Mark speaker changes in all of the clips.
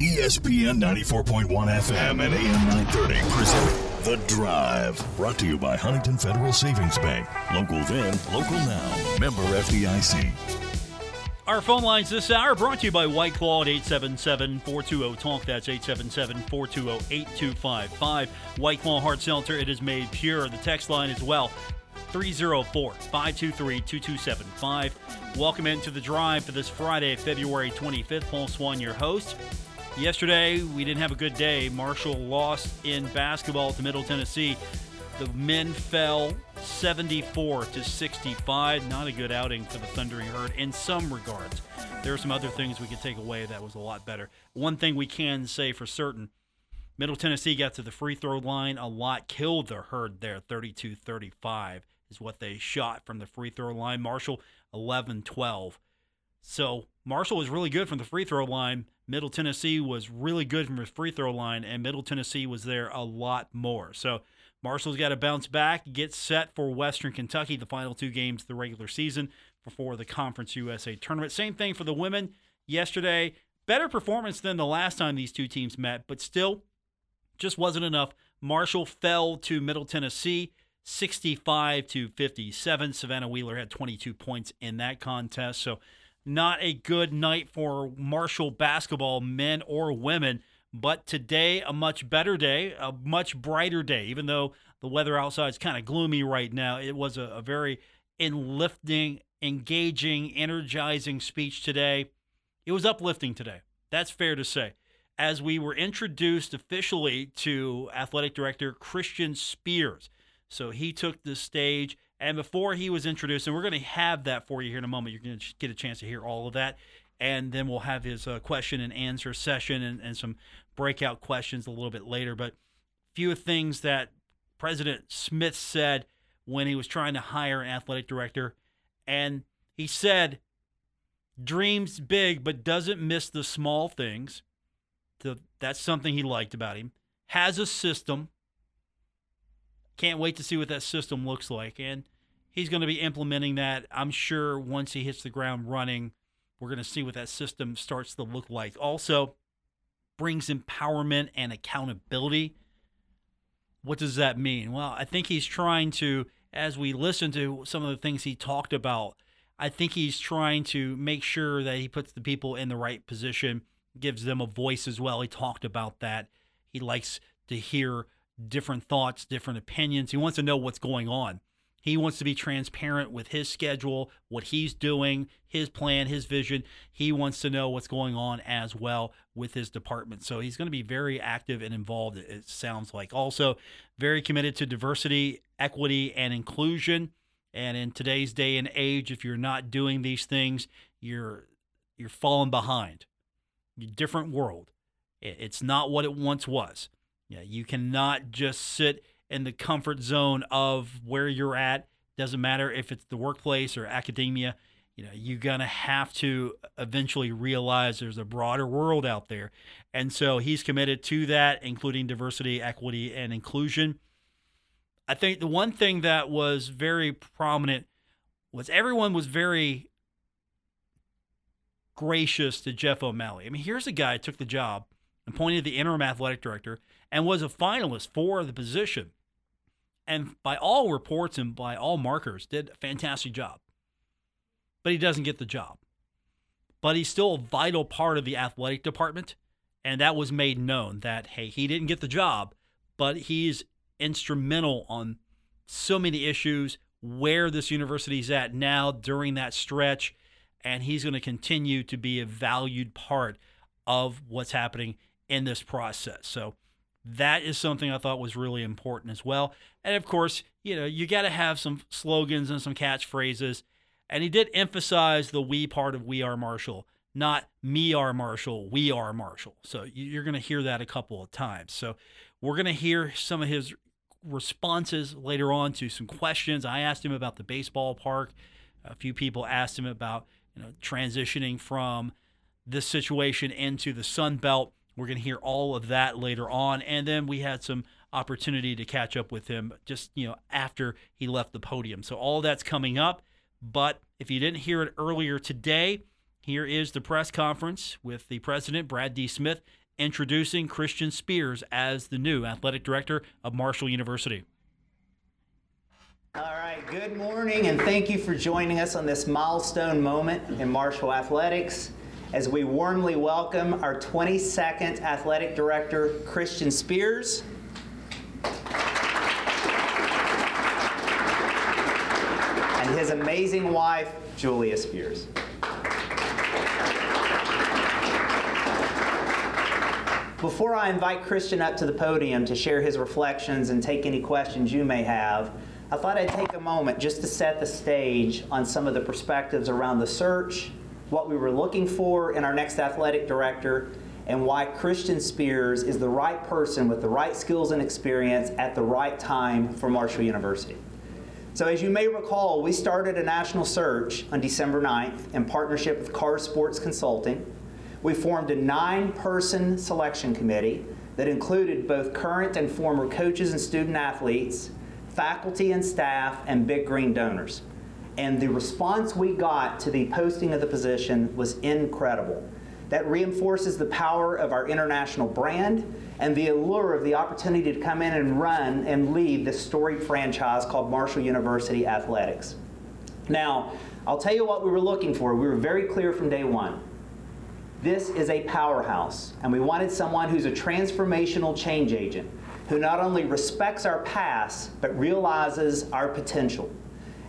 Speaker 1: ESPN 94.1 FM and AM 930 present The Drive. Brought to you by Huntington Federal Savings Bank. Local then, local now. Member FDIC.
Speaker 2: Our phone lines this hour brought to you by White Claw at 877 420 TALK. That's 877 420 8255. White Claw Hard Seltzer, it is made pure. The text line as well 304 523 2275. Welcome into the drive for this Friday, February 25th. Paul Swann, your host. Yesterday, we didn't have a good day. Marshall lost in basketball to Middle Tennessee. The men fell 74 to 65. Not a good outing for the Thundering Herd in some regards. There are some other things we could take away that was a lot better. One thing we can say for certain Middle Tennessee got to the free throw line a lot, killed the Herd there 32 35 is what they shot from the free throw line. Marshall 11 12. So Marshall was really good from the free throw line. Middle Tennessee was really good from the free throw line, and Middle Tennessee was there a lot more. So Marshall's got to bounce back, get set for Western Kentucky, the final two games of the regular season before the Conference USA tournament. Same thing for the women yesterday. Better performance than the last time these two teams met, but still just wasn't enough. Marshall fell to Middle Tennessee 65 to 57. Savannah Wheeler had 22 points in that contest. So not a good night for Marshall basketball, men or women. But today, a much better day, a much brighter day. Even though the weather outside is kind of gloomy right now, it was a, a very enlifting, engaging, energizing speech today. It was uplifting today. That's fair to say. As we were introduced officially to athletic director Christian Spears. So he took the stage and before he was introduced, and we're going to have that for you here in a moment, you're going to get a chance to hear all of that. And then we'll have his uh, question and answer session and, and some breakout questions a little bit later. But a few of things that President Smith said when he was trying to hire an athletic director. And he said, dreams big, but doesn't miss the small things. So that's something he liked about him. Has a system can't wait to see what that system looks like. And he's going to be implementing that, I'm sure, once he hits the ground running. We're going to see what that system starts to look like. Also, brings empowerment and accountability. What does that mean? Well, I think he's trying to, as we listen to some of the things he talked about, I think he's trying to make sure that he puts the people in the right position, gives them a voice as well. He talked about that. He likes to hear different thoughts, different opinions. He wants to know what's going on. He wants to be transparent with his schedule, what he's doing, his plan, his vision. He wants to know what's going on as well with his department. So he's going to be very active and involved, it sounds like. Also, very committed to diversity, equity, and inclusion. And in today's day and age, if you're not doing these things, you're you're falling behind. Different world. It's not what it once was. Yeah, you cannot just sit in the comfort zone of where you're at. Doesn't matter if it's the workplace or academia. You know, you're gonna have to eventually realize there's a broader world out there, and so he's committed to that, including diversity, equity, and inclusion. I think the one thing that was very prominent was everyone was very gracious to Jeff O'Malley. I mean, here's a guy took the job, appointed the interim athletic director, and was a finalist for the position. And by all reports and by all markers, did a fantastic job. But he doesn't get the job. But he's still a vital part of the athletic department. And that was made known that, hey, he didn't get the job, but he's instrumental on so many issues, where this university is at now during that stretch. And he's going to continue to be a valued part of what's happening in this process. So that is something I thought was really important as well. And of course, you know, you got to have some slogans and some catchphrases. And he did emphasize the we part of We Are Marshall, not me are Marshall, we are Marshall. So you're going to hear that a couple of times. So we're going to hear some of his responses later on to some questions. I asked him about the baseball park. A few people asked him about, you know, transitioning from this situation into the Sun Belt. We're going to hear all of that later on. And then we had some opportunity to catch up with him just, you know, after he left the podium. So all that's coming up. But if you didn't hear it earlier today, here is the press conference with the president, Brad D. Smith, introducing Christian Spears as the new athletic director of Marshall University.
Speaker 3: All right, good morning, and thank you for joining us on this milestone moment in Marshall Athletics as we warmly welcome our 22nd athletic director, Christian Spears. And his amazing wife, Julia Spears. Before I invite Christian up to the podium to share his reflections and take any questions you may have, I thought I'd take a moment just to set the stage on some of the perspectives around the search, what we were looking for in our next athletic director, and why Christian Spears is the right person with the right skills and experience at the right time for Marshall University. So, as you may recall, we started a national search on December 9th in partnership with Carr Sports Consulting. We formed a nine person selection committee that included both current and former coaches and student athletes, faculty and staff, and big green donors. And the response we got to the posting of the position was incredible. That reinforces the power of our international brand and the allure of the opportunity to come in and run and lead this storied franchise called Marshall University Athletics. Now, I'll tell you what we were looking for. We were very clear from day one. This is a powerhouse, and we wanted someone who's a transformational change agent, who not only respects our past, but realizes our potential.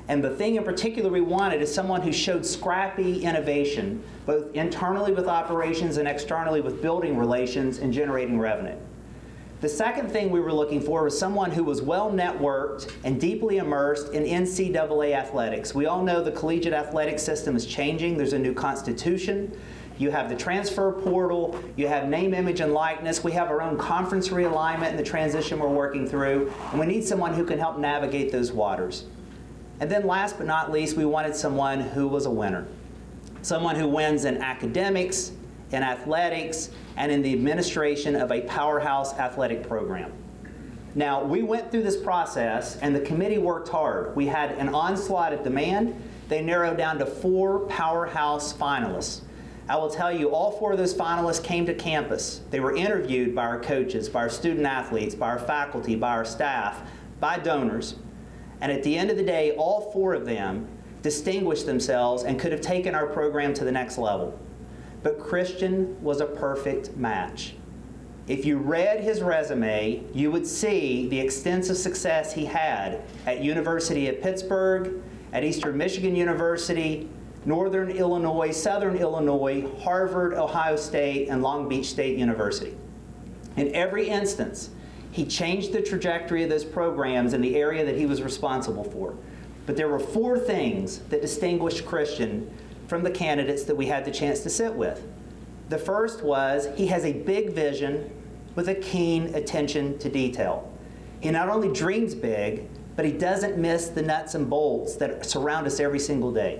Speaker 3: And the thing in particular we wanted is someone who showed scrappy innovation, both internally with operations and externally with building relations and generating revenue. The second thing we were looking for was someone who was well networked and deeply immersed in NCAA athletics. We all know the collegiate athletic system is changing, there's a new constitution. You have the transfer portal, you have name, image, and likeness. We have our own conference realignment and the transition we're working through, and we need someone who can help navigate those waters. And then, last but not least, we wanted someone who was a winner. Someone who wins in academics, in athletics, and in the administration of a powerhouse athletic program. Now, we went through this process, and the committee worked hard. We had an onslaught of demand. They narrowed down to four powerhouse finalists. I will tell you, all four of those finalists came to campus. They were interviewed by our coaches, by our student athletes, by our faculty, by our staff, by donors. And at the end of the day, all four of them distinguished themselves and could have taken our program to the next level. But Christian was a perfect match. If you read his resume, you would see the extensive success he had at University of Pittsburgh, at Eastern Michigan University, Northern Illinois, Southern Illinois, Harvard, Ohio State, and Long Beach State University. In every instance, he changed the trajectory of those programs in the area that he was responsible for. But there were four things that distinguished Christian from the candidates that we had the chance to sit with. The first was he has a big vision with a keen attention to detail. He not only dreams big, but he doesn't miss the nuts and bolts that surround us every single day.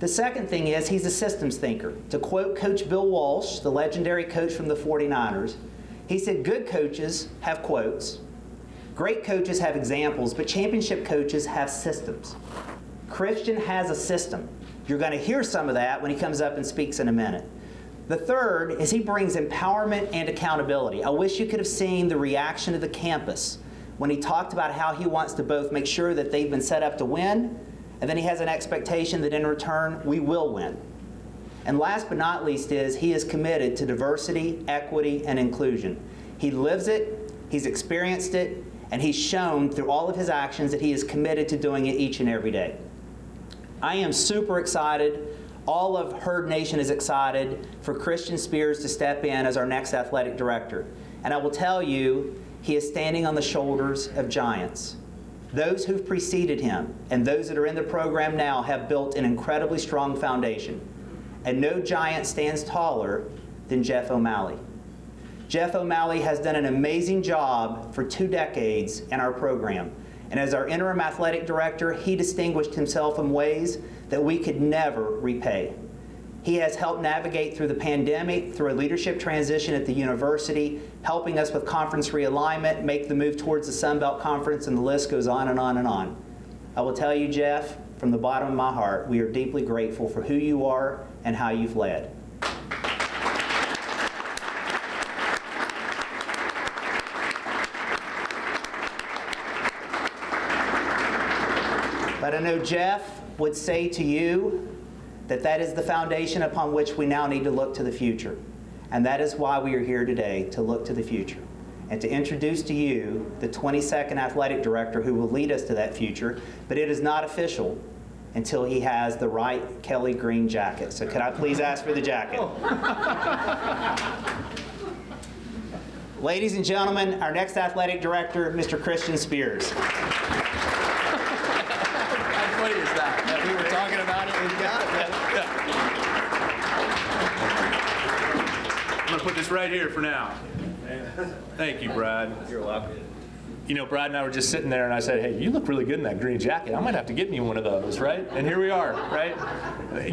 Speaker 3: The second thing is he's a systems thinker. To quote Coach Bill Walsh, the legendary coach from the 49ers, he said, Good coaches have quotes, great coaches have examples, but championship coaches have systems. Christian has a system. You're going to hear some of that when he comes up and speaks in a minute. The third is he brings empowerment and accountability. I wish you could have seen the reaction of the campus when he talked about how he wants to both make sure that they've been set up to win and then he has an expectation that in return, we will win. And last but not least is he is committed to diversity, equity, and inclusion. He lives it, he's experienced it, and he's shown through all of his actions that he is committed to doing it each and every day. I am super excited. All of Herd Nation is excited for Christian Spears to step in as our next athletic director. And I will tell you, he is standing on the shoulders of giants. Those who've preceded him and those that are in the program now have built an incredibly strong foundation. And no giant stands taller than Jeff O'Malley. Jeff O'Malley has done an amazing job for two decades in our program. And as our interim athletic director, he distinguished himself in ways that we could never repay. He has helped navigate through the pandemic, through a leadership transition at the university, helping us with conference realignment, make the move towards the Sun Belt Conference, and the list goes on and on and on. I will tell you, Jeff, from the bottom of my heart, we are deeply grateful for who you are and how you've led. But I know Jeff would say to you that that is the foundation upon which we now need to look to the future. And that is why we are here today, to look to the future. And to introduce to you the 22nd athletic director who will lead us to that future, but it is not official until he has the right Kelly green jacket. So could I please ask for the jacket? Ladies and gentlemen, our next athletic director, Mr. Christian Spears.
Speaker 4: How funny is that? That we were talking about it. I'm gonna put this right here for now. Thank you, Brad. You're welcome. You know, Brad and I were just sitting there, and I said, "Hey, you look really good in that green jacket. I might have to get me one of those, right?" And here we are, right?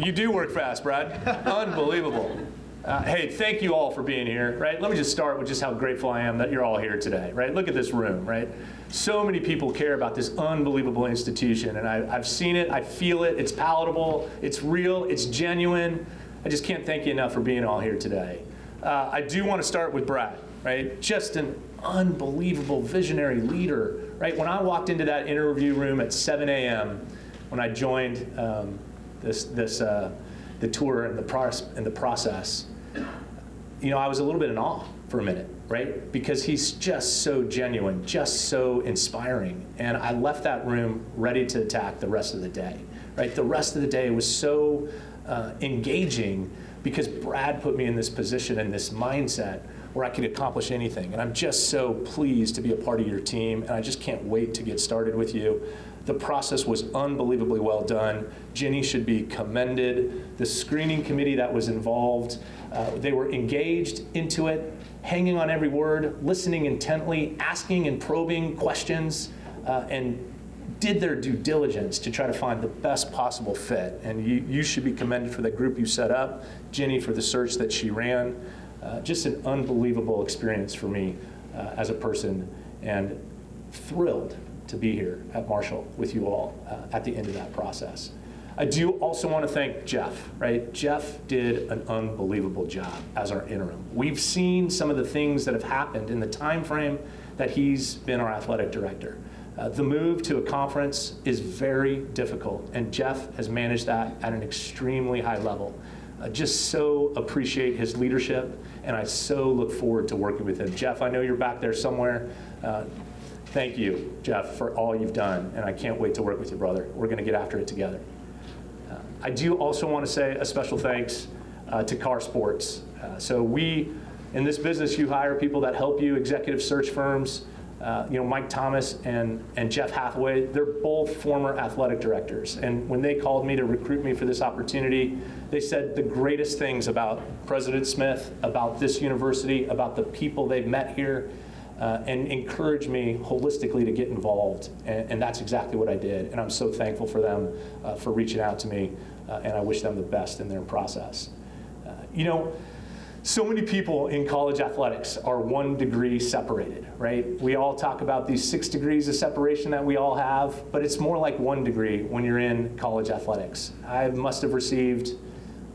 Speaker 4: You do work fast, Brad. Unbelievable. Uh, hey, thank you all for being here, right? Let me just start with just how grateful I am that you're all here today, right? Look at this room, right? So many people care about this unbelievable institution, and I, I've seen it, I feel it, it's palatable, it's real, it's genuine. I just can't thank you enough for being all here today. Uh, I do want to start with Brad, right? Just an unbelievable visionary leader, right? When I walked into that interview room at 7 a.m., when I joined um, this, this, uh, the tour and the, process, and the process, you know, I was a little bit in awe for a minute, right? Because he's just so genuine, just so inspiring. And I left that room ready to attack the rest of the day, right? The rest of the day was so uh, engaging because Brad put me in this position and this mindset where I could accomplish anything. And I'm just so pleased to be a part of your team, and I just can't wait to get started with you. The process was unbelievably well done. Jenny should be commended. The screening committee that was involved, uh, they were engaged into it, hanging on every word, listening intently, asking and probing questions, uh, and did their due diligence to try to find the best possible fit. And you, you should be commended for the group you set up, Jenny for the search that she ran. Uh, just an unbelievable experience for me uh, as a person, and thrilled to be here at Marshall with you all uh, at the end of that process. I do also want to thank Jeff, right? Jeff did an unbelievable job as our interim. We've seen some of the things that have happened in the time frame that he's been our athletic director. Uh, the move to a conference is very difficult, and Jeff has managed that at an extremely high level. I just so appreciate his leadership, and I so look forward to working with him. Jeff, I know you're back there somewhere. Uh, thank you, Jeff, for all you've done, and I can't wait to work with you, brother. We're going to get after it together. Uh, I do also want to say a special thanks uh, to Carr Sports. Uh, so we, in this business, you hire people that help you, executive search firms. Uh, you know, Mike Thomas and, and Jeff Hathaway, they're both former athletic directors. And when they called me to recruit me for this opportunity, they said the greatest things about President Smith, about this university, about the people they've met here, uh, and encouraged me holistically to get involved. And, and, that's exactly what I did. And I'm so thankful for them uh, for reaching out to me, uh, and I wish them the best in their process. Uh, you know, so many people in college athletics are one degree separated, right? We all talk about these six degrees of separation that we all have, but it's more like one degree when you're in college athletics. I must have received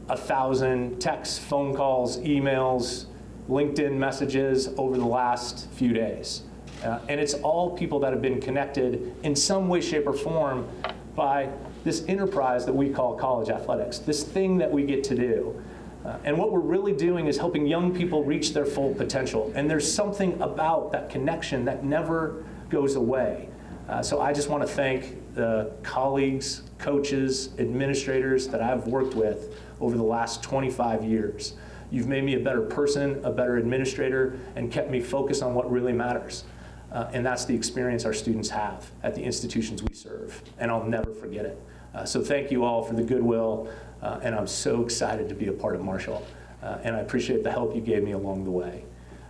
Speaker 4: a thousand texts, phone calls, emails, LinkedIn messages over the last few days. Uh, and it's all people that have been connected in some way, shape, or form by this enterprise that we call college athletics, this thing that we get to do. Uh, and what we're really doing is helping young people reach their full potential. And there's something about that connection that never goes away. Uh, so I just want to thank the colleagues, coaches, administrators that I've worked with over the last 25 years. You've made me a better person, a better administrator, and kept me focused on what really matters. Uh, and that's the experience our students have at the institutions we serve. And I'll never forget it. Uh, so thank you all for the goodwill uh, and I'm so excited to be a part of Marshall. Uh, and I appreciate the help you gave me along the way.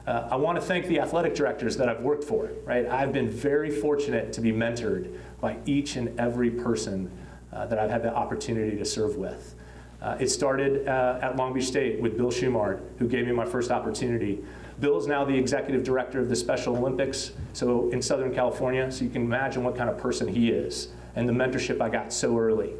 Speaker 4: Uh, I want to thank the athletic directors that I've worked for, right? I've been very fortunate to be mentored by each and every person uh, that I've had the opportunity to serve with. Uh, it started uh, at Long Beach State with Bill Shumard, who gave me my first opportunity. Bill is now the executive director of the Special Olympics, so in Southern California, so you can imagine what kind of person he is and the mentorship I got so early.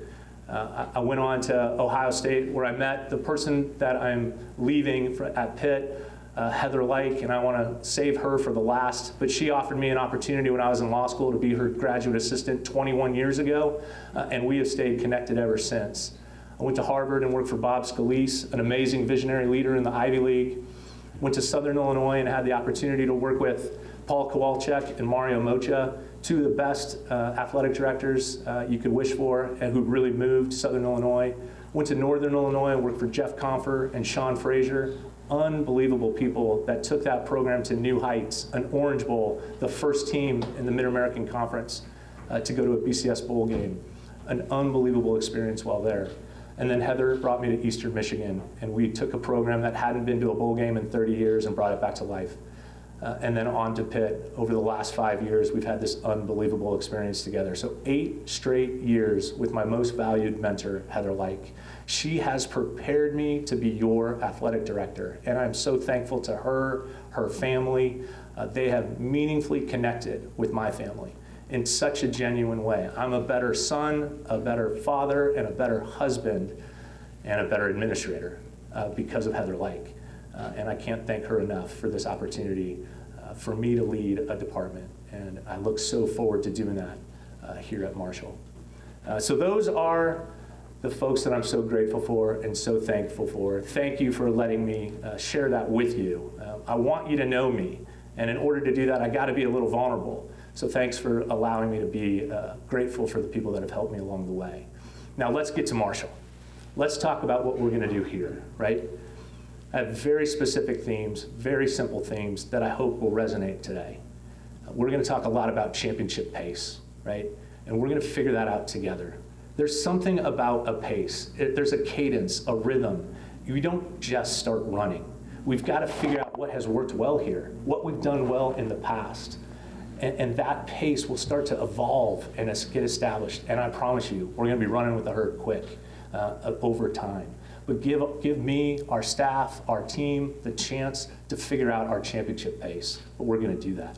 Speaker 4: Uh, I went on to Ohio State where I met the person that I'm leaving for, at Pitt, uh, Heather Lyke, and I want to save her for the last. But she offered me an opportunity when I was in law school to be her graduate assistant 21 years ago, uh, and we have stayed connected ever since. I went to Harvard and worked for Bob Scalise, an amazing visionary leader in the Ivy League. Went to Southern Illinois and had the opportunity to work with Paul Kowalczyk and Mario Moccia, two of the best uh, athletic directors uh, you could wish for, and who really moved Southern Illinois. Went to Northern Illinois and worked for Jeff Compher and Sean Frazier, unbelievable people that took that program to new heights. An Orange Bowl, the first team in the Mid American Conference uh, to go to a BCS bowl game. An unbelievable experience while there. And then Heather brought me to Eastern Michigan, and we took a program that hadn't been to a bowl game in 30 years and brought it back to life. Uh, and then on to Pitt. Over the last five years, we've had this unbelievable experience together. So, eight straight years with my most valued mentor, Heather Lyke. She has prepared me to be your athletic director, and I'm so thankful to her, her family. Uh, they have meaningfully connected with my family in such a genuine way. I'm a better son, a better father, and a better husband, and a better administrator uh, because of Heather Lyke. Uh, and I can't thank her enough for this opportunity uh, for me to lead a department. And I look so forward to doing that uh, here at Marshall. Uh, so, those are the folks that I'm so grateful for and so thankful for. Thank you for letting me uh, share that with you. Uh, I want you to know me. And in order to do that, I got to be a little vulnerable. So, thanks for allowing me to be grateful for the people that have helped me along the way. Now, let's get to Marshall. Let's talk about what we're going to do here, right? I have very specific themes, very simple themes that I hope will resonate today. We're going to talk a lot about championship pace, right? And we're going to figure that out together. There's something about a pace, there's a cadence, a rhythm. You don't just start running. We've got to figure out what has worked well here, what we've done well in the past. And, and that pace will start to evolve and get established. And I promise you, we're going to be running with the herd quick uh, over time but give, give me, our staff, our team, the chance to figure out our championship pace. But we're going to do that.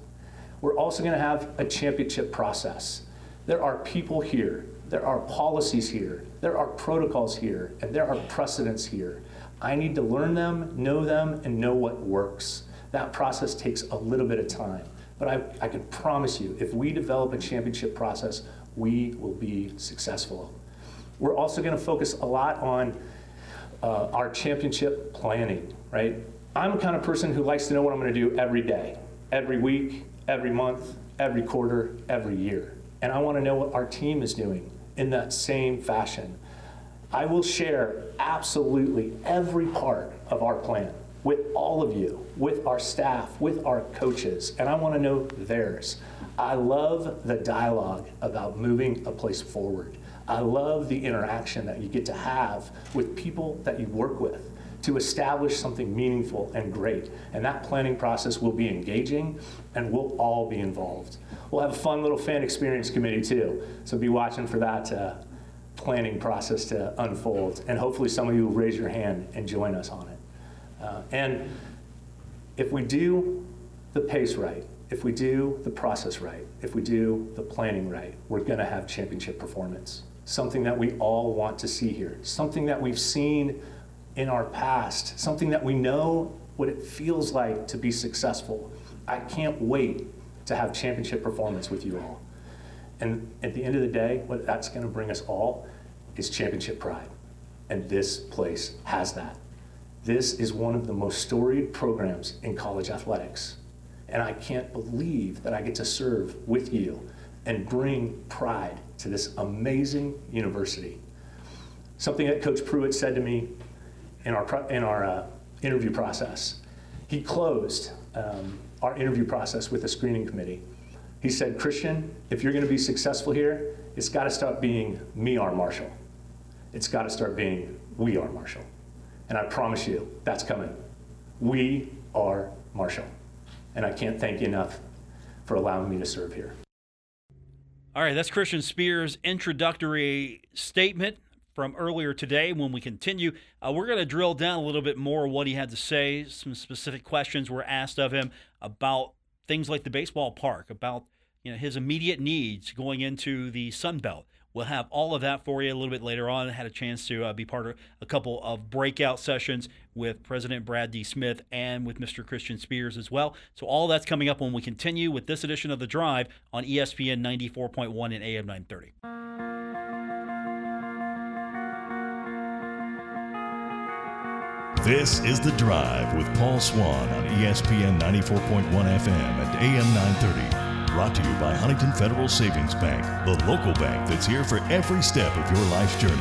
Speaker 4: We're also going to have a championship process. There are people here, there are policies here, there are protocols here, and there are precedents here. I need to learn them, know them, and know what works. That process takes a little bit of time. But I, I can promise you, if we develop a championship process, we will be successful. We're also going to focus a lot on uh, our championship planning, right? I'm the kind of person who likes to know what I'm going to do every day, every week, every month, every quarter, every year. And I want to know what our team is doing in that same fashion. I will share absolutely every part of our plan with all of you, with our staff, with our coaches, and I want to know theirs. I love the dialogue about moving a place forward. I love the interaction that you get to have with people that you work with to establish something meaningful and great. And that planning process will be engaging and we'll all be involved. We'll have a fun little fan experience committee too, so be watching for that uh, planning process to unfold. And hopefully, some of you will raise your hand and join us on it. Uh, and if we do the pace right, if we do the process right, if we do the planning right, we're going to have championship performance something that we all want to see here, something that we've seen in our past, something that we know what it feels like to be successful. I can't wait to have championship performance with you all. And at the end of the day, what that's going to bring us all is championship pride. And this place has that. This is one of the most storied programs in college athletics. And I can't believe that I get to serve with you and bring pride to this amazing university. Something that Coach Pruett said to me in our, in our uh, interview process. He closed um, our interview process with a screening committee. He said, Christian, if you're going to be successful here, it's got to stop being me are Marshall. It's got to start being we are Marshall. And I promise you, that's coming. We are Marshall. And I can't thank you enough for allowing me to serve here.
Speaker 2: All right, that's Christian Spears' introductory statement from earlier today. When we continue, uh, we're going to drill down a little bit more what he had to say. Some specific questions were asked of him about things like the baseball park, about you know his immediate needs going into the Sun Belt, We'll have all of that for you a little bit later on. I had a chance to uh, be part of a couple of breakout sessions with President Brad D. Smith and with Mr. Christian Spears as well. So all that's coming up when we continue with this edition of The Drive on ESPN 94.1 and AM 930.
Speaker 1: This is The Drive with Paul Swann on ESPN 94.1 FM and AM 930. Brought to you by Huntington Federal Savings Bank, the local bank that's here for every step of your life's journey.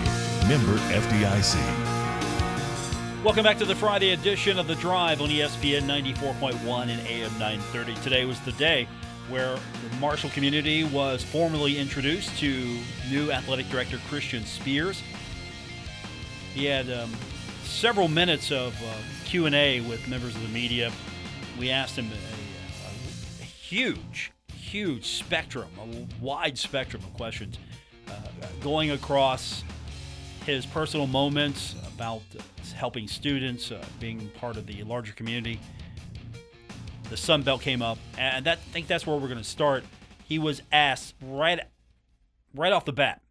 Speaker 1: Member FDIC.
Speaker 2: Welcome back to the Friday edition of The Drive on ESPN 94.1 and AM 930. Today was the day where the Marshall community was formally introduced to new athletic director Christian Spears. He had um, several minutes of uh, Q&A with members of the media. We asked him a, a, huge huge spectrum, a wide spectrum of questions uh, going across his personal moments about helping students, uh, being part of the larger community. The Sun Belt came up, and that, I think that's where we're going to start. He was asked right, right off the bat,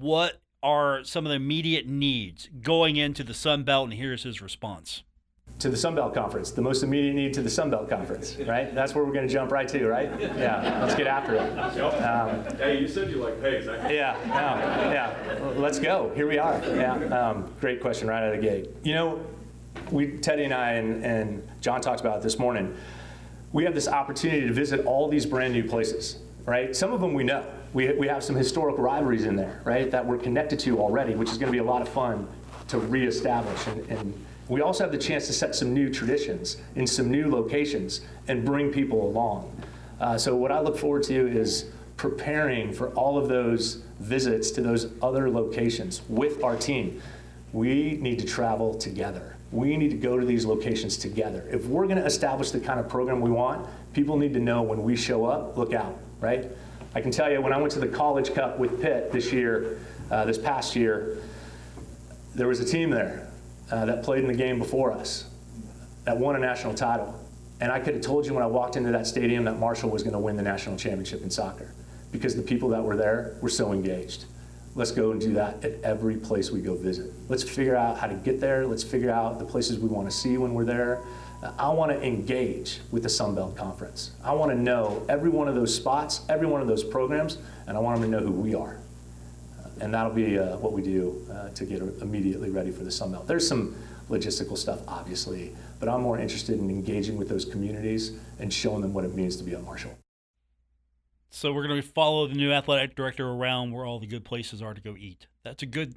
Speaker 2: what are some of the immediate needs going into the Sun Belt, and here's his response
Speaker 4: to the Sun Belt Conference, the most immediate need to the Sun Belt Conference, right? That's where we're going to jump right to, right? Yeah, let's get after it.
Speaker 5: Um, hey, you said you like pigs.
Speaker 4: Yeah, yeah, yeah. Let's go. Here we are. Yeah, um, great question right out of the gate. You know, we Teddy and I and, and John talked about it this morning. We have this opportunity to visit all these brand new places, right? Some of them we know. We, we have some historic rivalries in there, right, that we're connected to already, which is going to be a lot of fun to reestablish and, and we also have the chance to set some new traditions in some new locations and bring people along. Uh, so, what I look forward to is preparing for all of those visits to those other locations with our team. We need to travel together. We need to go to these locations together. If we're going to establish the kind of program we want, people need to know when we show up, look out, right? I can tell you when I went to the College Cup with Pitt this year, uh, this past year, there was a team there uh, that played in the game before us that won a national title. And I could have told you when I walked into that stadium that Marshall was going to win the national championship in soccer because the people that were there were so engaged. Let's go and do that at every place we go visit. Let's figure out how to get there. Let's figure out the places we want to see when we're there. I want to engage with the Sun Belt Conference. I want to know every one of those spots, every one of those programs, and I want them to know who we are and that'll be uh, what we do uh, to get immediately ready for the Sun. There's some logistical stuff, obviously, but I'm more interested in engaging with those communities and showing them what it means to be a Marshall.
Speaker 2: So we're going to follow the new athletic director around where all the good places are to go eat. That's a good,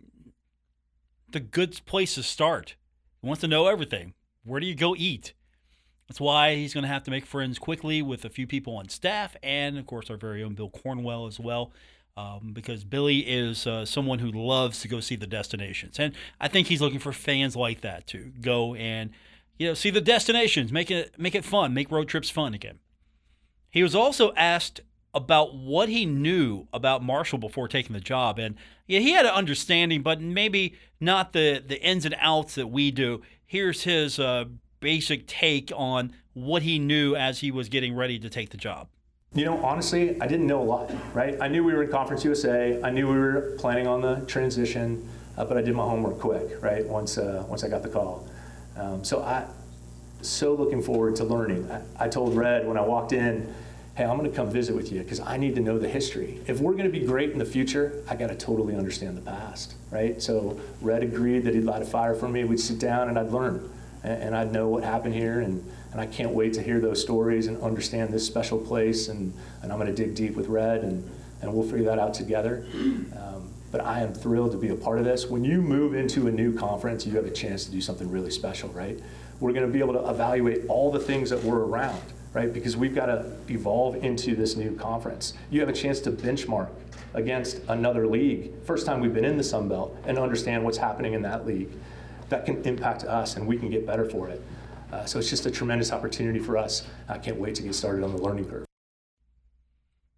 Speaker 2: the good place to start. He wants to know everything. Where do you go eat? That's why he's going to have to make friends quickly with a few people on staff, and of course our very own Bill Cornwell as well um, because Billy is uh, someone who loves to go see the destinations, and I think he's looking for fans like that to go and you know see the destinations, make it make it fun, make road trips fun again. He was also asked about what he knew about Marshall before taking the job, and yeah, he had an understanding, but maybe not the the ins and outs that we do. Here's his uh, basic take on what he knew as he was getting ready to take the job.
Speaker 4: You know, honestly, I didn't know a lot, right? I knew we were in Conference USA. I knew we were planning on the transition, uh, but I did my homework quick, right? Once uh, once I got the call, um, so I so looking forward to learning. I, I told Red when I walked in, "Hey, I'm going to come visit with you because I need to know the history. If we're going to be great in the future, I got to totally understand the past, right?" So Red agreed that he'd light a fire for me. We'd sit down and I'd learn, and, and I'd know what happened here and and I can't wait to hear those stories and understand this special place. And, and I'm going to dig deep with Red, and, and we'll figure that out together. Um, but I am thrilled to be a part of this. When you move into a new conference, you have a chance to do something really special, right? We're going to be able to evaluate all the things that were around, right? Because we've got to evolve into this new conference. You have a chance to benchmark against another league, first time we've been in the Sun Belt, and understand what's happening in that league. That can impact us, and we can get better for it. Uh, so it's just a tremendous opportunity for us. I can't wait to get started on the learning curve.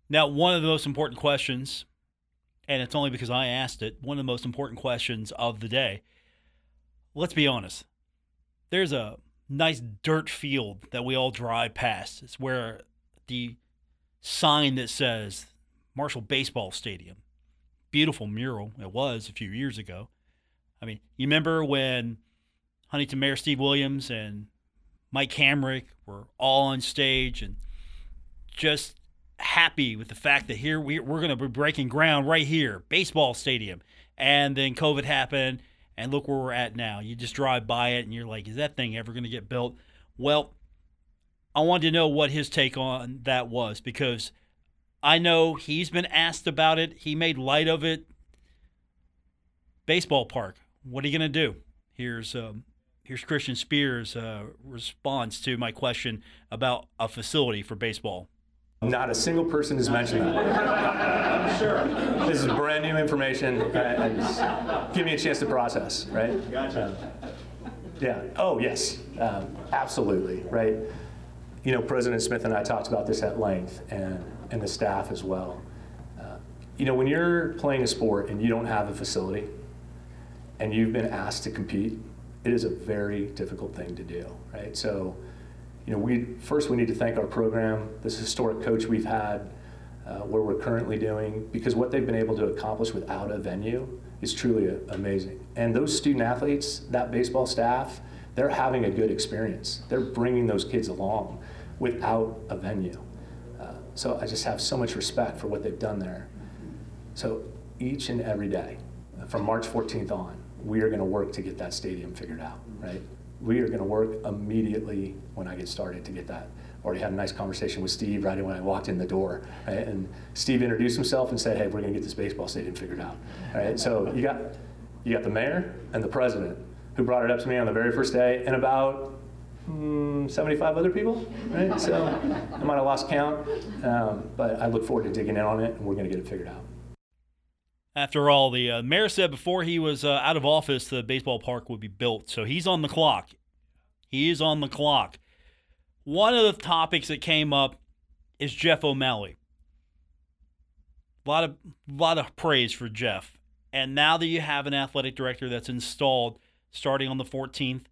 Speaker 2: Now, one of the most important questions, and it's only because I asked it, one of the most important questions of the day. Let's be honest. There's a nice dirt field that we all drive past. It's where the sign that says Marshall Baseball Stadium, beautiful mural. It was a few years ago. I mean, you remember when Huntington Mayor Steve Williams and Mike Hamrick were all on stage and just happy with the fact that here we, we're going to be breaking ground right here, baseball stadium. And then COVID happened, and look where we're at now. You just drive by it and you're like, is that thing ever going to get built? Well, I wanted to know what his take on that was because I know he's been asked about it. He made light of it. Baseball park. What are you going to do? Here's um, here's Christian Spears' uh, response to my question about a facility for baseball.
Speaker 4: Not a single person has mentioned that. I'm sure. This is brand new information. Uh, give me a chance to process, right? Gotcha. Uh, yeah. Oh, yes. Um, absolutely. Right. You know, President Smith and I talked about this at length, and and the staff as well. Uh, you know, when you're playing a sport and you don't have a facility, and you've been asked to compete, it is a very difficult thing to do. Right. So you know, we first we need to thank our program, this historic coach we've had, uh, where we're currently doing, because what they've been able to accomplish without a venue is truly amazing. And those student athletes, that baseball staff, they're having a good experience. They're bringing those kids along without a venue. Uh, so I just have so much respect for what they've done there. So each and every day, from March 14th on, we are going to work to get that stadium figured out, right? we are going to work immediately when I get started to get that. Already had a nice conversation with Steve right when I walked in the door, right? and Steve introduced himself and said, "Hey, we're going to get this baseball stadium figured out." Right? So you got you got the mayor and the president who brought it up to me on the very first day, and about mm, 75 other people. Right? So I might have lost count, um, but I look forward to digging in on it, and we're going to get it figured out.
Speaker 2: After all, the uh, mayor said before he was uh, out of office, the baseball park would be built. So he's on the clock. He is on the clock. One of the topics that came up is Jeff O'Malley. A lot of lot of praise for Jeff. And now that you have an athletic director that's installed starting on the 14th,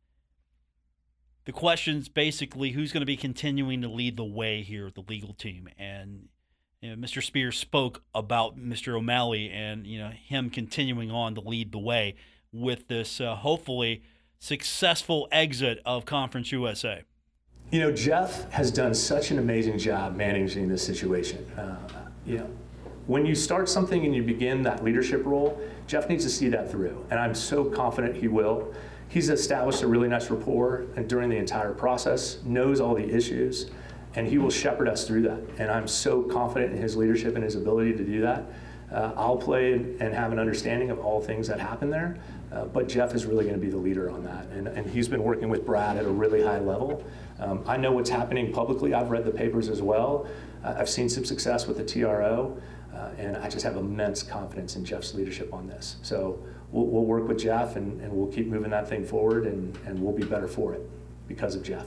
Speaker 2: the question's basically who's going to be continuing to lead the way here at the legal team. And you know, Mr. Spears spoke about Mr. O'Malley and you know him continuing on to lead the way with this uh, hopefully successful exit of Conference USA.
Speaker 4: You know, Jeff has done such an amazing job managing this situation. Uh, you know, when you start something and you begin that leadership role, Jeff needs to see that through, and I'm so confident he will. He's established a really nice rapport and during the entire process, knows all the issues and he will shepherd us through that. And I'm so confident in his leadership and his ability to do that. Uh, I'll play and have an understanding of all things that happen there, uh, but Jeff is really going to be the leader on that. And, and he's been working with Brad at a really high level. Um, I know what's happening publicly. I've read the papers as well. Uh, I've seen some success with the TRO, uh, and I just have immense confidence in Jeff's leadership on this. So we'll, we'll work with Jeff and, and we'll keep moving that thing forward, and, and we'll be better for it because of Jeff.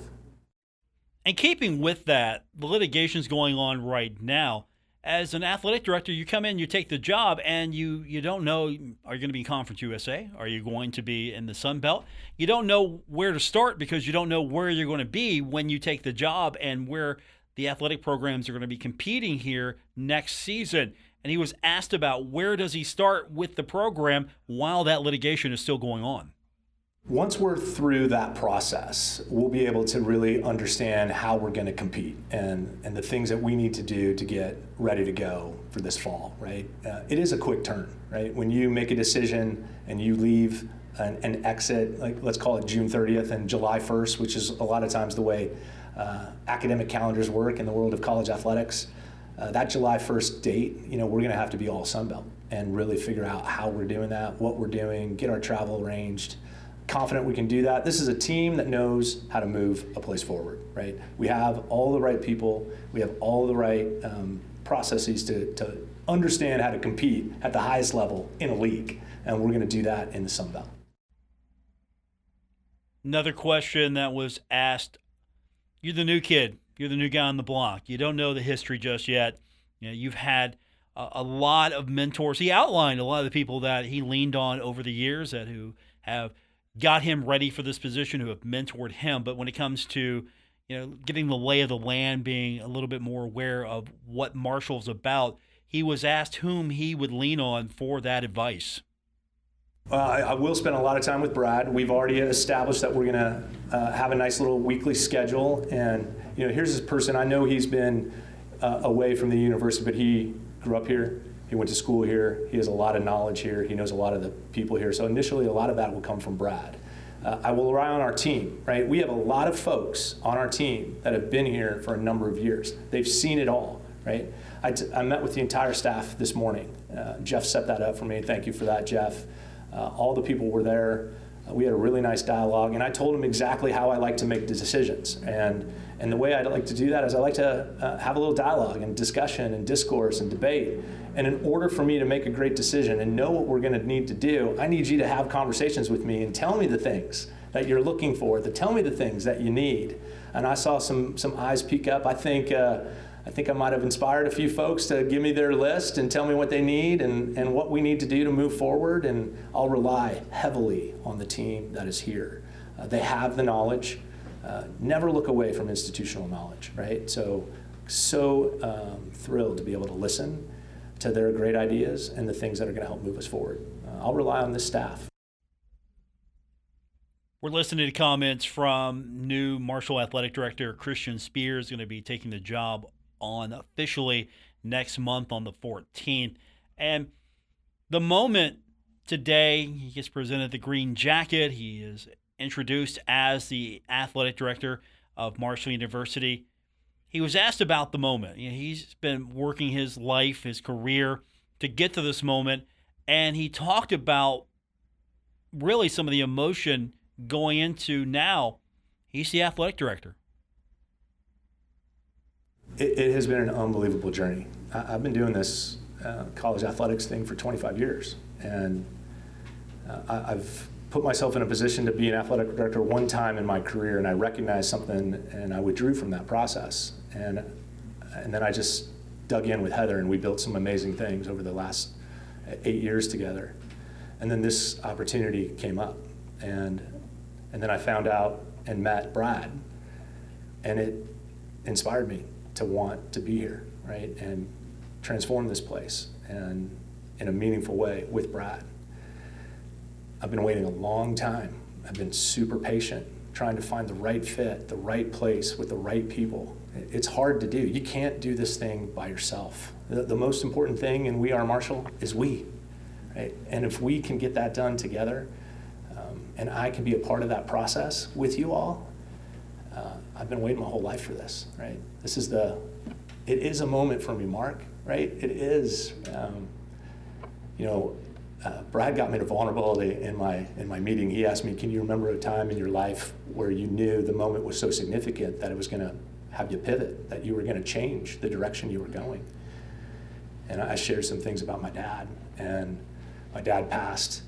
Speaker 2: And keeping with that, the litigation's going on right now. As an athletic director, you come in, you take the job, and you you don't know are you going to be in Conference USA? Are you going to be in the Sun Belt? You don't know where to start because you don't know where you're going to be when you take the job and where the athletic programs are going to be competing here next season. And he was asked about where does he start with the program while that litigation is still going on.
Speaker 4: Once we're through that process, we'll be able to really understand how we're going to compete and, and the things that we need to do to get ready to go for this fall, right? Uh, it is a quick turn, right? When you make a decision and you leave an, an, exit, like let's call it June 30th and July 1st, which is a lot of times the way uh, academic calendars work in the world of college athletics, uh, that July 1st date, you know, we're going to have to be all Sunbelt and really figure out how we're doing that, what we're doing, get our travel arranged confident we can do that. This is a team that knows how to move a place forward, right? We have all the right people, we have all the right um, processes to, to understand how to compete at the highest level in a league, and we're going to do that in the Sun Belt.
Speaker 2: Another question that was asked You're the new kid, you're the new guy on the block, you don't know the history just yet. You know, you've had a, a lot of mentors. He outlined a lot of the people that he leaned on over the years that who have got him ready for this position, who have mentored him. But when it comes to you know getting the lay of the land, being a little bit more aware of what Marshall's about, he was asked whom he would lean on for that advice.
Speaker 4: Uh, I, will spend a lot of time with Brad. We've already established that we're going to uh, have a nice little weekly schedule. And you know, here's this person. I know he's been uh, away from the university, but he grew up here. He went to school here. He has a lot of knowledge here. He knows a lot of the people here. So initially, a lot of that will come from Brad. Uh, I will rely on our team, right? We have a lot of folks on our team that have been here for a number of years. They've seen it all, right? I, t- I met with the entire staff this morning. Uh, Jeff set that up for me. Thank you for that, Jeff. Uh, all the people were there. Uh, we had a really nice dialogue, and I told them exactly how I like to make the decisions. And, and the way I like to do that is I like to uh, have a little dialogue and discussion and discourse and debate. And in order for me to make a great decision and know what we're going to need to do, I need you to have conversations with me and tell me the things that you're looking for, to tell me the things that you need. And I saw some, some eyes peek up. I think uh, I think I might have inspired a few folks to give me their list and tell me what they need and, and what we need to do to move forward. And I'll rely heavily on the team that is here. Uh, they have the knowledge. Uh, never look away from institutional knowledge, right? So, so um, thrilled to be able to listen to their great ideas and the things that are going to help move us forward. Uh, I'll rely on this staff.
Speaker 2: We're listening to comments from new Marshall Athletic Director Christian Spears, going to be taking the job on officially next month on the 14th. And the moment today, he gets presented the green jacket. He is introduced as the athletic director of Marshall University. He was asked about the moment. You know, he's been working his life, his career to get to this moment, and he talked about really some of the emotion going into now. He's the athletic director
Speaker 4: it, it, has been an unbelievable journey. I, have been doing this uh, college athletics thing for 25 years, and uh, I, I've put myself in a position to be an athletic director one time in my career, and I recognized something, and I withdrew from that process, and and then I just dug in with Heather, and we built some amazing things over the last eight years together, and then this opportunity came up, and and then I found out and met Brad, and it inspired me to want to be here, right, and transform this place and in a meaningful way with Brad. I've been waiting a long time. I've been super patient, trying to find the right fit, the right place with the right people. It's hard to do. You can't do this thing by yourself. The, the most important thing in We Are Marshall is we, right? And if we can get that done together, um, and I can be a part of that process with you all, uh, I've been waiting my whole life for this, right? This is the, it is a moment for me, Mark, right? It is. Um, you know, uh, Brad got me to vulnerability in my in my meeting. He asked me, "Can you remember a time in your life where you knew the moment was so significant that it was going to have you pivot, that you were going to change the direction you were going?" And I shared some things about my dad, and my dad passed,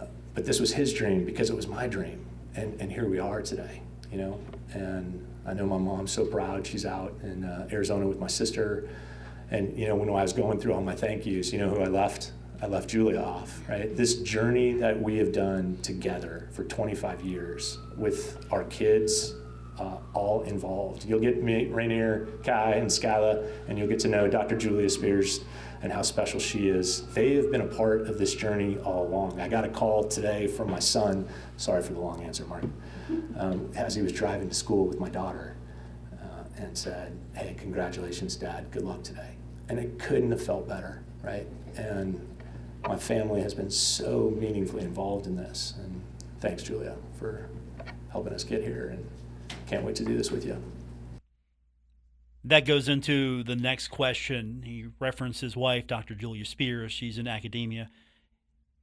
Speaker 4: uh, but this was his dream because it was my dream, and and here we are today you know. And I know my mom's so proud. She's out in uh, Arizona with my sister. And, you know, when I was going through all my thank yous, you know who I left? I left Julia off, right? This journey that we have done together for 25 years with our kids uh, all involved. You'll get me, Rainier, Kai, and Skyla, and you'll get to know Dr. Julia Spears and how special she is. They have been a part of this journey all along. I got a call today from my son. Sorry for the long answer, Mark um, as he was driving to school with my daughter uh, and said, Hey, congratulations, Dad. Good luck today. And it couldn't have felt better, right? And my family has been so meaningfully involved in this. And thanks, Julia, for helping us get here. And can't wait to do this with you.
Speaker 2: That goes into the next question. He referenced his wife, Dr. Julia Spears. She's in academia.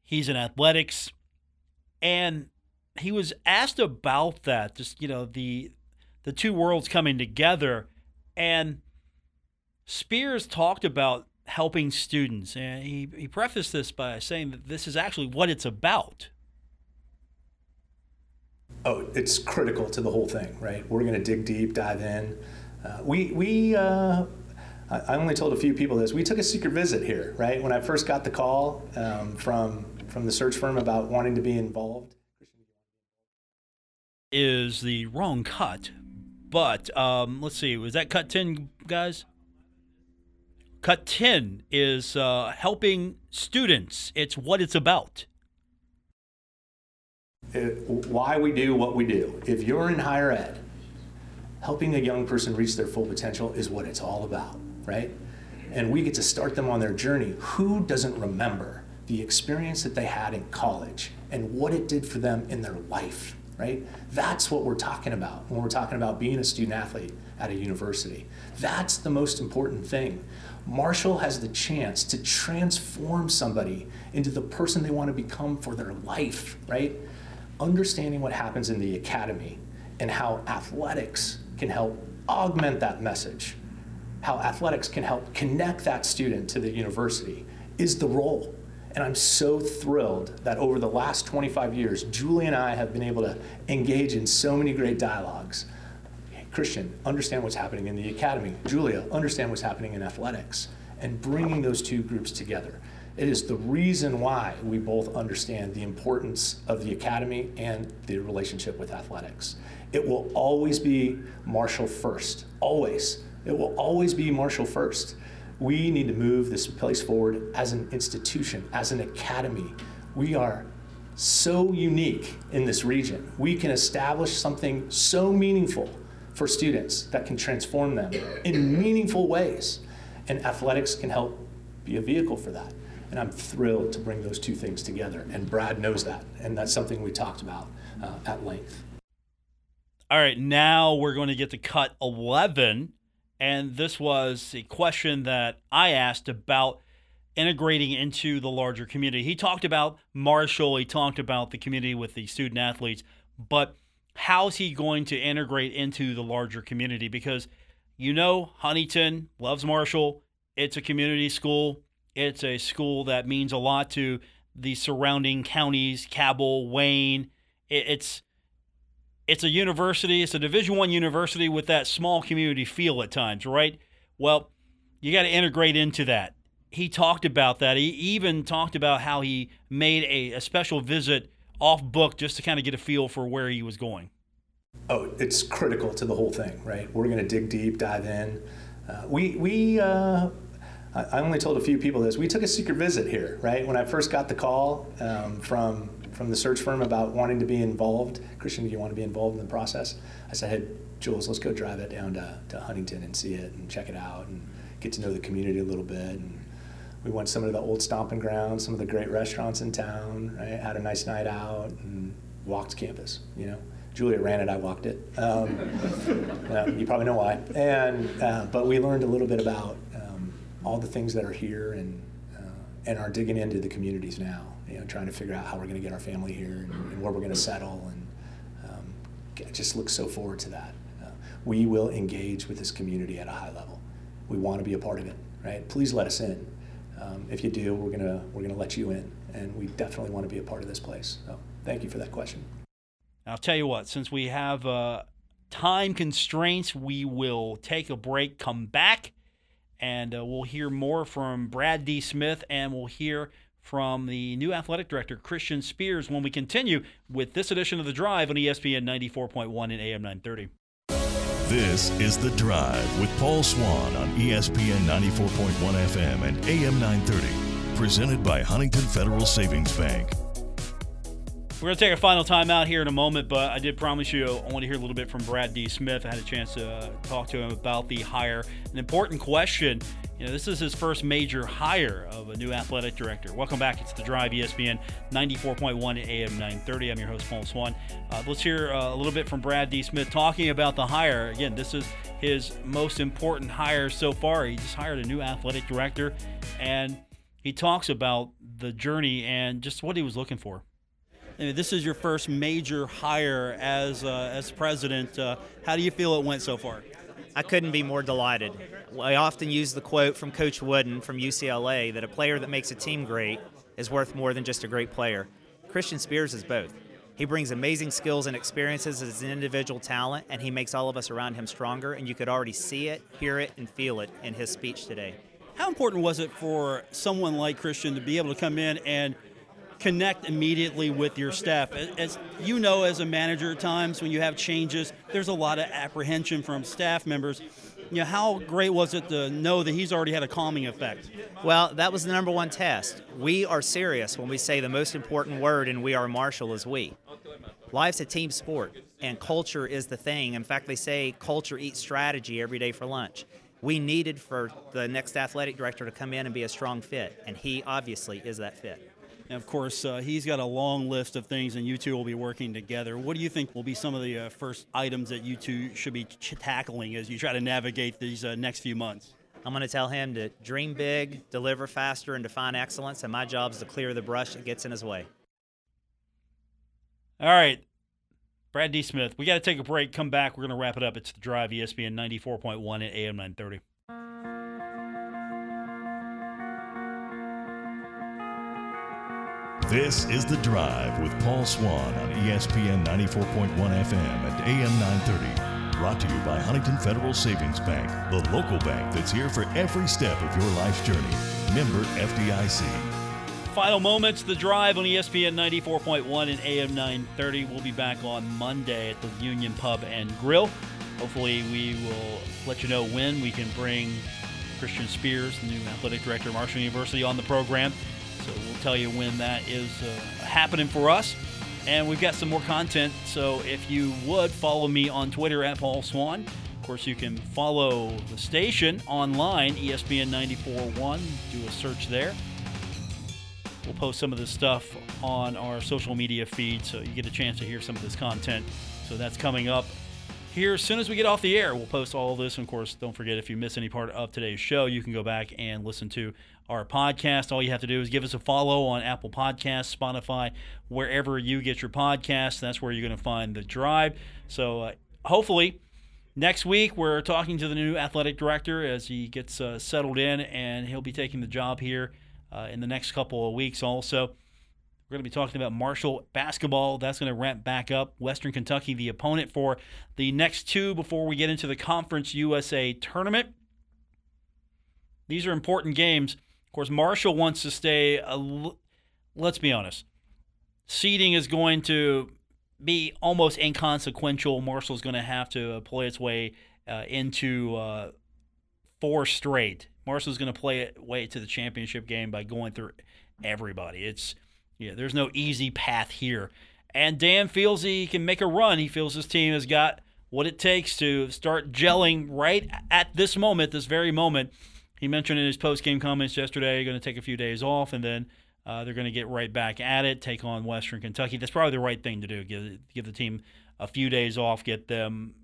Speaker 2: He's in athletics. And he was asked about that, just you know the the two worlds coming together, and Spears talked about helping students, and he he prefaced this by saying that this is actually what it's about.
Speaker 4: Oh, it's critical to the whole thing, right? We're going to dig deep, dive in. Uh, we we. Uh, I only told a few people this. We took a secret visit here, right? When I first got the call um, from from the search firm about wanting to be involved,
Speaker 2: is the wrong cut. But um, let's see, was that cut 10, guys? Cut 10 is uh, helping students. It's what it's about.
Speaker 4: It, why we do what we do. If you're in higher ed, helping a young person reach their full potential is what it's all about, right? And we get to start them on their journey. Who doesn't remember the experience that they had in college and what it did for them in their life, right? That's what we're talking about when we're talking about being a student athlete at a university. That's the most important thing. Marshall has the chance to transform somebody into the person they want to become for their life, right? Understanding what happens in the academy and how athletics can help augment that message, how athletics can help connect that student to the university is the role. And I'm so thrilled that over the last 25 years, Julie and I have been able to engage in so many great dialogues Christian, understand what's happening in the academy. Julia, understand what's happening in athletics. And bringing those two groups together. It is the reason why we both understand the importance of the academy and the relationship with athletics. It will always be Marshall first, always. It will always be Marshall first. We need to move this place forward as an institution, as an academy. We are so unique in this region. We can establish something so meaningful for students that can transform them in meaningful ways. And athletics can help be a vehicle for that. And I'm thrilled to bring those two things together. And Brad knows that. And that's something we talked about uh, at length.
Speaker 2: All right, now we're going to get to cut 11. And this was a question that I asked about integrating into the larger community. He talked about Marshall, he talked about the community with the student athletes, but how's he going to integrate into the larger community? Because you know, Huntington loves Marshall. It's a community school. It's a school that means a lot to the surrounding counties, Cabell, Wayne. It's it's a university. It's a Division One university with that small community feel at times, right? Well, you got to integrate into that. He talked about that. He even talked about how he made a, a special visit off book just to kind of get a feel for where he was going?
Speaker 4: Oh, it's critical to the whole thing, right? We're going to dig deep, dive in. Uh, we we uh, I only told a few people this. We took a secret visit here, right? When I first got the call um, from from the search firm about wanting to be involved, Christian, do you want to be involved in the process? I said, hey, Jules, let's go drive it down to, to Huntington and see it and check it out and get to know the community a little bit and we went to some of the old stomping grounds, some of the great restaurants in town. Right? Had a nice night out and walked campus. You know, Julia ran it, I walked it. Um, you probably know why. And uh, but we learned a little bit about um, all the things that are here and uh, and are digging into the communities now. You know, trying to figure out how we're going to get our family here and, and where we're going to settle. And um, just look so forward to that. Uh, we will engage with this community at a high level. We want to be a part of it. Right? Please let us in um, if you do, we're gonna we're gonna let you in, and we definitely want to be a part of this place. So thank you for that question.
Speaker 2: I'll tell you what, since we have uh, time constraints, we will take a break, come back, and uh, we'll hear more from Brad D. Smith, and we'll hear from the new athletic director, Christian Spears, when we continue with this edition of The Drive on ESPN 94.1 and AM 930.
Speaker 1: This is The Drive with Paul Swann on ESPN 94.1 FM and AM 930. Presented by Huntington Federal Savings Bank.
Speaker 2: We're going to take a final time out here in a moment, but I did promise you I want to hear a little bit from Brad D. Smith. I had a chance to uh, talk to him about the hire. An important question you know, this is his first major hire of a new athletic director. Welcome back. It's The Drive, ESPN 94.1 AM 930. I'm your host, Paul Swann. Uh, let's hear uh, a little bit from Brad D. Smith talking about the hire. Again, this is his most important hire so far. He just hired a new athletic director, and he talks about the journey and just what he was looking for. this is your first major hire as uh, as president. Uh, how do you feel it went so far?
Speaker 6: I couldn't be more delighted. I often use the quote from Coach Wooden from UCLA that a player that makes a team great is worth more than just a great player. Christian Spears is both. He brings amazing skills and experiences as an individual talent, and he makes all of us around him stronger. And you could already see it, hear it, and feel it in his speech today.
Speaker 2: How important was it for someone like Christian to be able to come in and connect immediately with your staff. As you know, as a manager, at times when you have changes, there's a lot of apprehension from staff members. You know, how great was it to know that he's already had a calming effect?
Speaker 6: Well, that was the number one test. We are serious when we say the most important word in We Are Marshall is we. Life's a team sport, and culture is the thing. In fact, they say culture eats strategy every day for lunch. We needed for the next athletic director to come in and be a strong fit, and he obviously is that fit.
Speaker 2: And of course, uh, he's got a long list of things, and you two will be working together. What do you think will be some of the uh, first items that you two should be ch- tackling as you try to navigate these uh, next few months?
Speaker 6: I'm going to tell him to dream big, deliver faster, and define excellence, and my job is to clear the brush that gets in his way.
Speaker 2: All right. Brad D. Smith, we got to take a break. Come back. We're going to wrap it up. It's the drive, ESPN 94.1 at AM 930.
Speaker 1: This is The Drive with Paul Swann on ESPN 94.1 FM and AM 930. Brought to you by Huntington Federal Savings Bank, the local bank that's here for every step of your life's journey. Member FDIC.
Speaker 2: Final moments, the drive on ESPN 94.1 and AM 930. We'll be back on Monday at the Union Pub and Grill. Hopefully, we will let you know when we can bring Christian Spears, the new athletic director of Marshall University, on the program. So we'll tell you when that is uh, happening for us. And we've got some more content. So if you would follow me on Twitter at Paul Swann. Of course, you can follow the station online, ESPN 94.1. Do a search there. We'll post some of this stuff on our social media feed so you get a chance to hear some of this content. So that's coming up here as soon as we get off the air. We'll post all of this. And of course, don't forget if you miss any part of today's show, you can go back and listen to our podcast. All you have to do is give us a follow on Apple Podcasts, Spotify, wherever you get your podcasts. That's where you're going to find the drive. So uh, hopefully, Next week, we're talking to the new athletic director as he gets uh, settled in, and he'll be taking the job here uh, in the next couple of weeks. Also, we're going to be talking about Marshall basketball. That's going to ramp back up. Western Kentucky, the opponent for the next two before we get into the Conference USA tournament. These are important games. Of course, Marshall wants to stay. Let's be honest. Seeding is going to be almost inconsequential. Marshall's going to have to play its way uh, into uh, four straight. Marshall's going to play it way to the championship game by going through everybody. It's yeah, there's no easy path here. And Dan feels he can make a run. He feels his team has got what it takes to start gelling right at this moment, this very moment. He mentioned in his post game comments yesterday, going to take a few days off and then uh, they're going to get right back at it, take on Western Kentucky. That's probably the right thing to do. Give give the team a few days off, get them.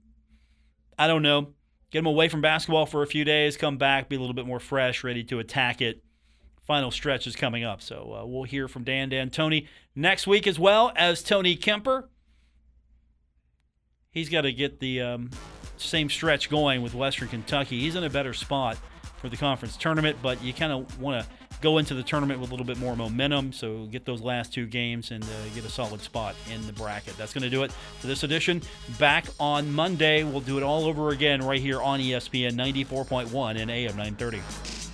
Speaker 2: I don't know, get them away from basketball for a few days, come back, be a little bit more fresh, ready to attack it. Final stretch is coming up, so uh, we'll hear from Dan D'Antoni next week as well as Tony Kemper. He's got to get the um, same stretch going with Western Kentucky. He's in a better spot for the conference tournament, but you kind of want to go into the tournament with a little bit more momentum. So get those last two games and uh, get a solid spot in the bracket. That's going to do it for this edition. Back on Monday, we'll do it all over again right here on ESPN 94.1 and AM 930.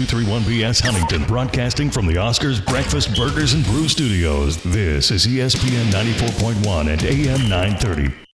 Speaker 1: W231BS Huntington, broadcasting from the Oscars Breakfast Burgers and Brew Studios. This is ESPN 94.1 and AM 930.